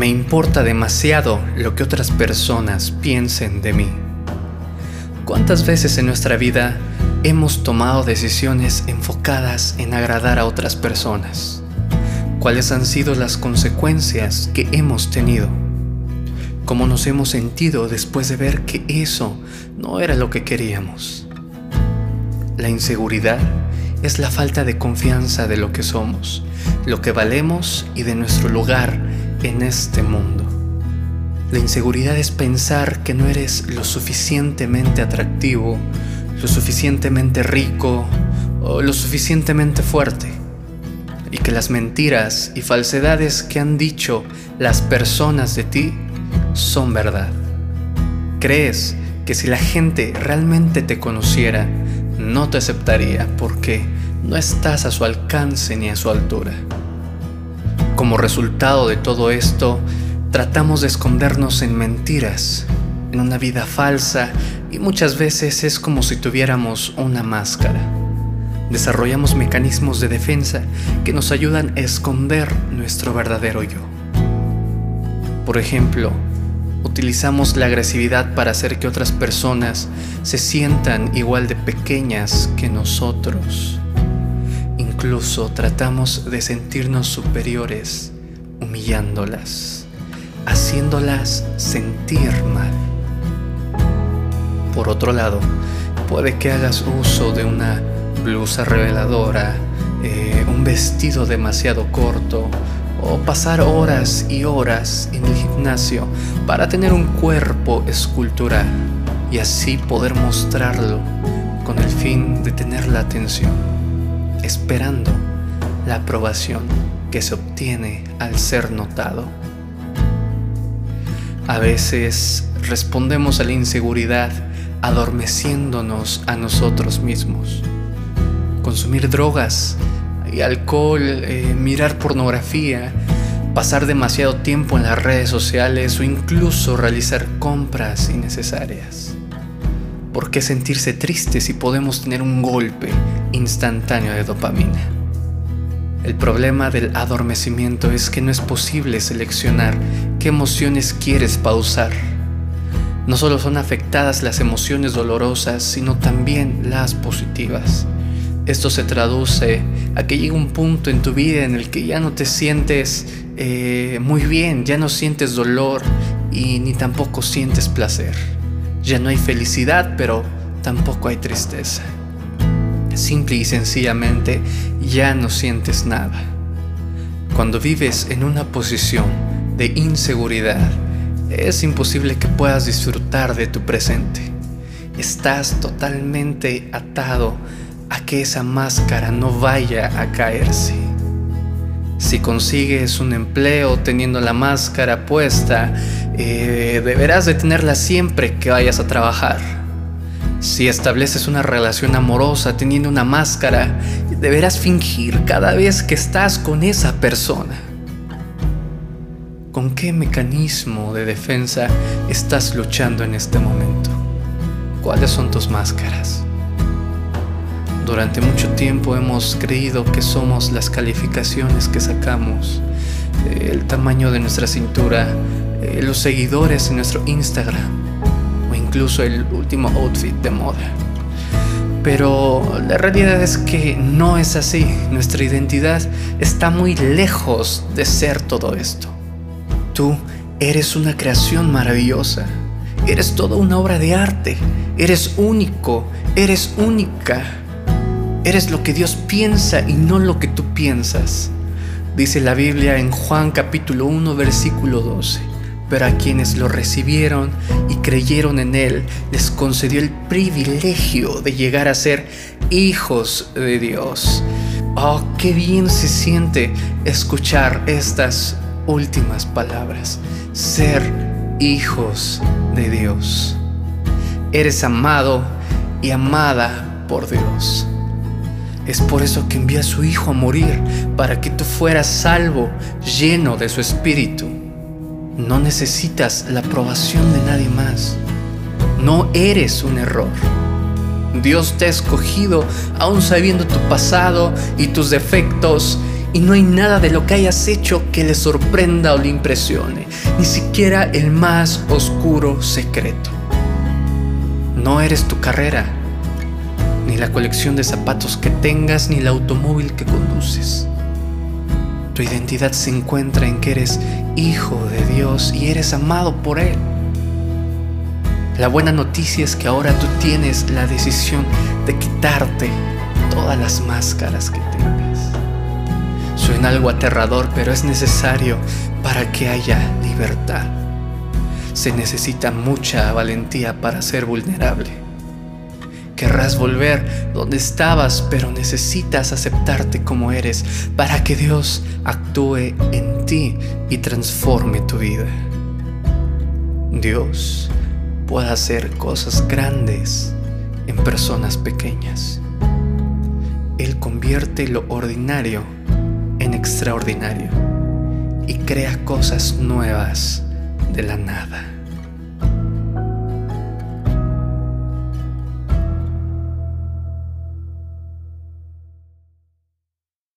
Me importa demasiado lo que otras personas piensen de mí. ¿Cuántas veces en nuestra vida hemos tomado decisiones enfocadas en agradar a otras personas? ¿Cuáles han sido las consecuencias que hemos tenido? ¿Cómo nos hemos sentido después de ver que eso no era lo que queríamos? La inseguridad es la falta de confianza de lo que somos, lo que valemos y de nuestro lugar en este mundo. La inseguridad es pensar que no eres lo suficientemente atractivo, lo suficientemente rico o lo suficientemente fuerte. Y que las mentiras y falsedades que han dicho las personas de ti son verdad. Crees que si la gente realmente te conociera, no te aceptaría porque no estás a su alcance ni a su altura. Como resultado de todo esto, tratamos de escondernos en mentiras, en una vida falsa y muchas veces es como si tuviéramos una máscara. Desarrollamos mecanismos de defensa que nos ayudan a esconder nuestro verdadero yo. Por ejemplo, utilizamos la agresividad para hacer que otras personas se sientan igual de pequeñas que nosotros. Incluso tratamos de sentirnos superiores, humillándolas, haciéndolas sentir mal. Por otro lado, puede que hagas uso de una blusa reveladora, eh, un vestido demasiado corto o pasar horas y horas en el gimnasio para tener un cuerpo escultural y así poder mostrarlo con el fin de tener la atención esperando la aprobación que se obtiene al ser notado. A veces respondemos a la inseguridad adormeciéndonos a nosotros mismos. Consumir drogas y alcohol, eh, mirar pornografía, pasar demasiado tiempo en las redes sociales o incluso realizar compras innecesarias. ¿Por qué sentirse triste si podemos tener un golpe instantáneo de dopamina? El problema del adormecimiento es que no es posible seleccionar qué emociones quieres pausar. No solo son afectadas las emociones dolorosas, sino también las positivas. Esto se traduce a que llega un punto en tu vida en el que ya no te sientes eh, muy bien, ya no sientes dolor y ni tampoco sientes placer. Ya no hay felicidad, pero tampoco hay tristeza. Simple y sencillamente ya no sientes nada. Cuando vives en una posición de inseguridad, es imposible que puedas disfrutar de tu presente. Estás totalmente atado a que esa máscara no vaya a caerse. Si consigues un empleo teniendo la máscara puesta, eh, deberás de tenerla siempre que vayas a trabajar. Si estableces una relación amorosa teniendo una máscara, deberás fingir cada vez que estás con esa persona. ¿Con qué mecanismo de defensa estás luchando en este momento? ¿Cuáles son tus máscaras? Durante mucho tiempo hemos creído que somos las calificaciones que sacamos, el tamaño de nuestra cintura, eh, los seguidores en nuestro Instagram incluso el último outfit de moda. Pero la realidad es que no es así. Nuestra identidad está muy lejos de ser todo esto. Tú eres una creación maravillosa. Eres toda una obra de arte. Eres único. Eres única. Eres lo que Dios piensa y no lo que tú piensas. Dice la Biblia en Juan capítulo 1 versículo 12. Pero a quienes lo recibieron y creyeron en Él, les concedió el privilegio de llegar a ser hijos de Dios. Oh, qué bien se siente escuchar estas últimas palabras. Ser hijos de Dios. Eres amado y amada por Dios. Es por eso que envía a su Hijo a morir, para que tú fueras salvo, lleno de su Espíritu. No necesitas la aprobación de nadie más. No eres un error. Dios te ha escogido aún sabiendo tu pasado y tus defectos y no hay nada de lo que hayas hecho que le sorprenda o le impresione, ni siquiera el más oscuro secreto. No eres tu carrera, ni la colección de zapatos que tengas, ni el automóvil que conduces. Tu identidad se encuentra en que eres hijo de Dios y eres amado por Él. La buena noticia es que ahora tú tienes la decisión de quitarte todas las máscaras que tengas. Suena algo aterrador, pero es necesario para que haya libertad. Se necesita mucha valentía para ser vulnerable. Querrás volver donde estabas, pero necesitas aceptarte como eres para que Dios actúe en ti y transforme tu vida. Dios puede hacer cosas grandes en personas pequeñas. Él convierte lo ordinario en extraordinario y crea cosas nuevas de la nada.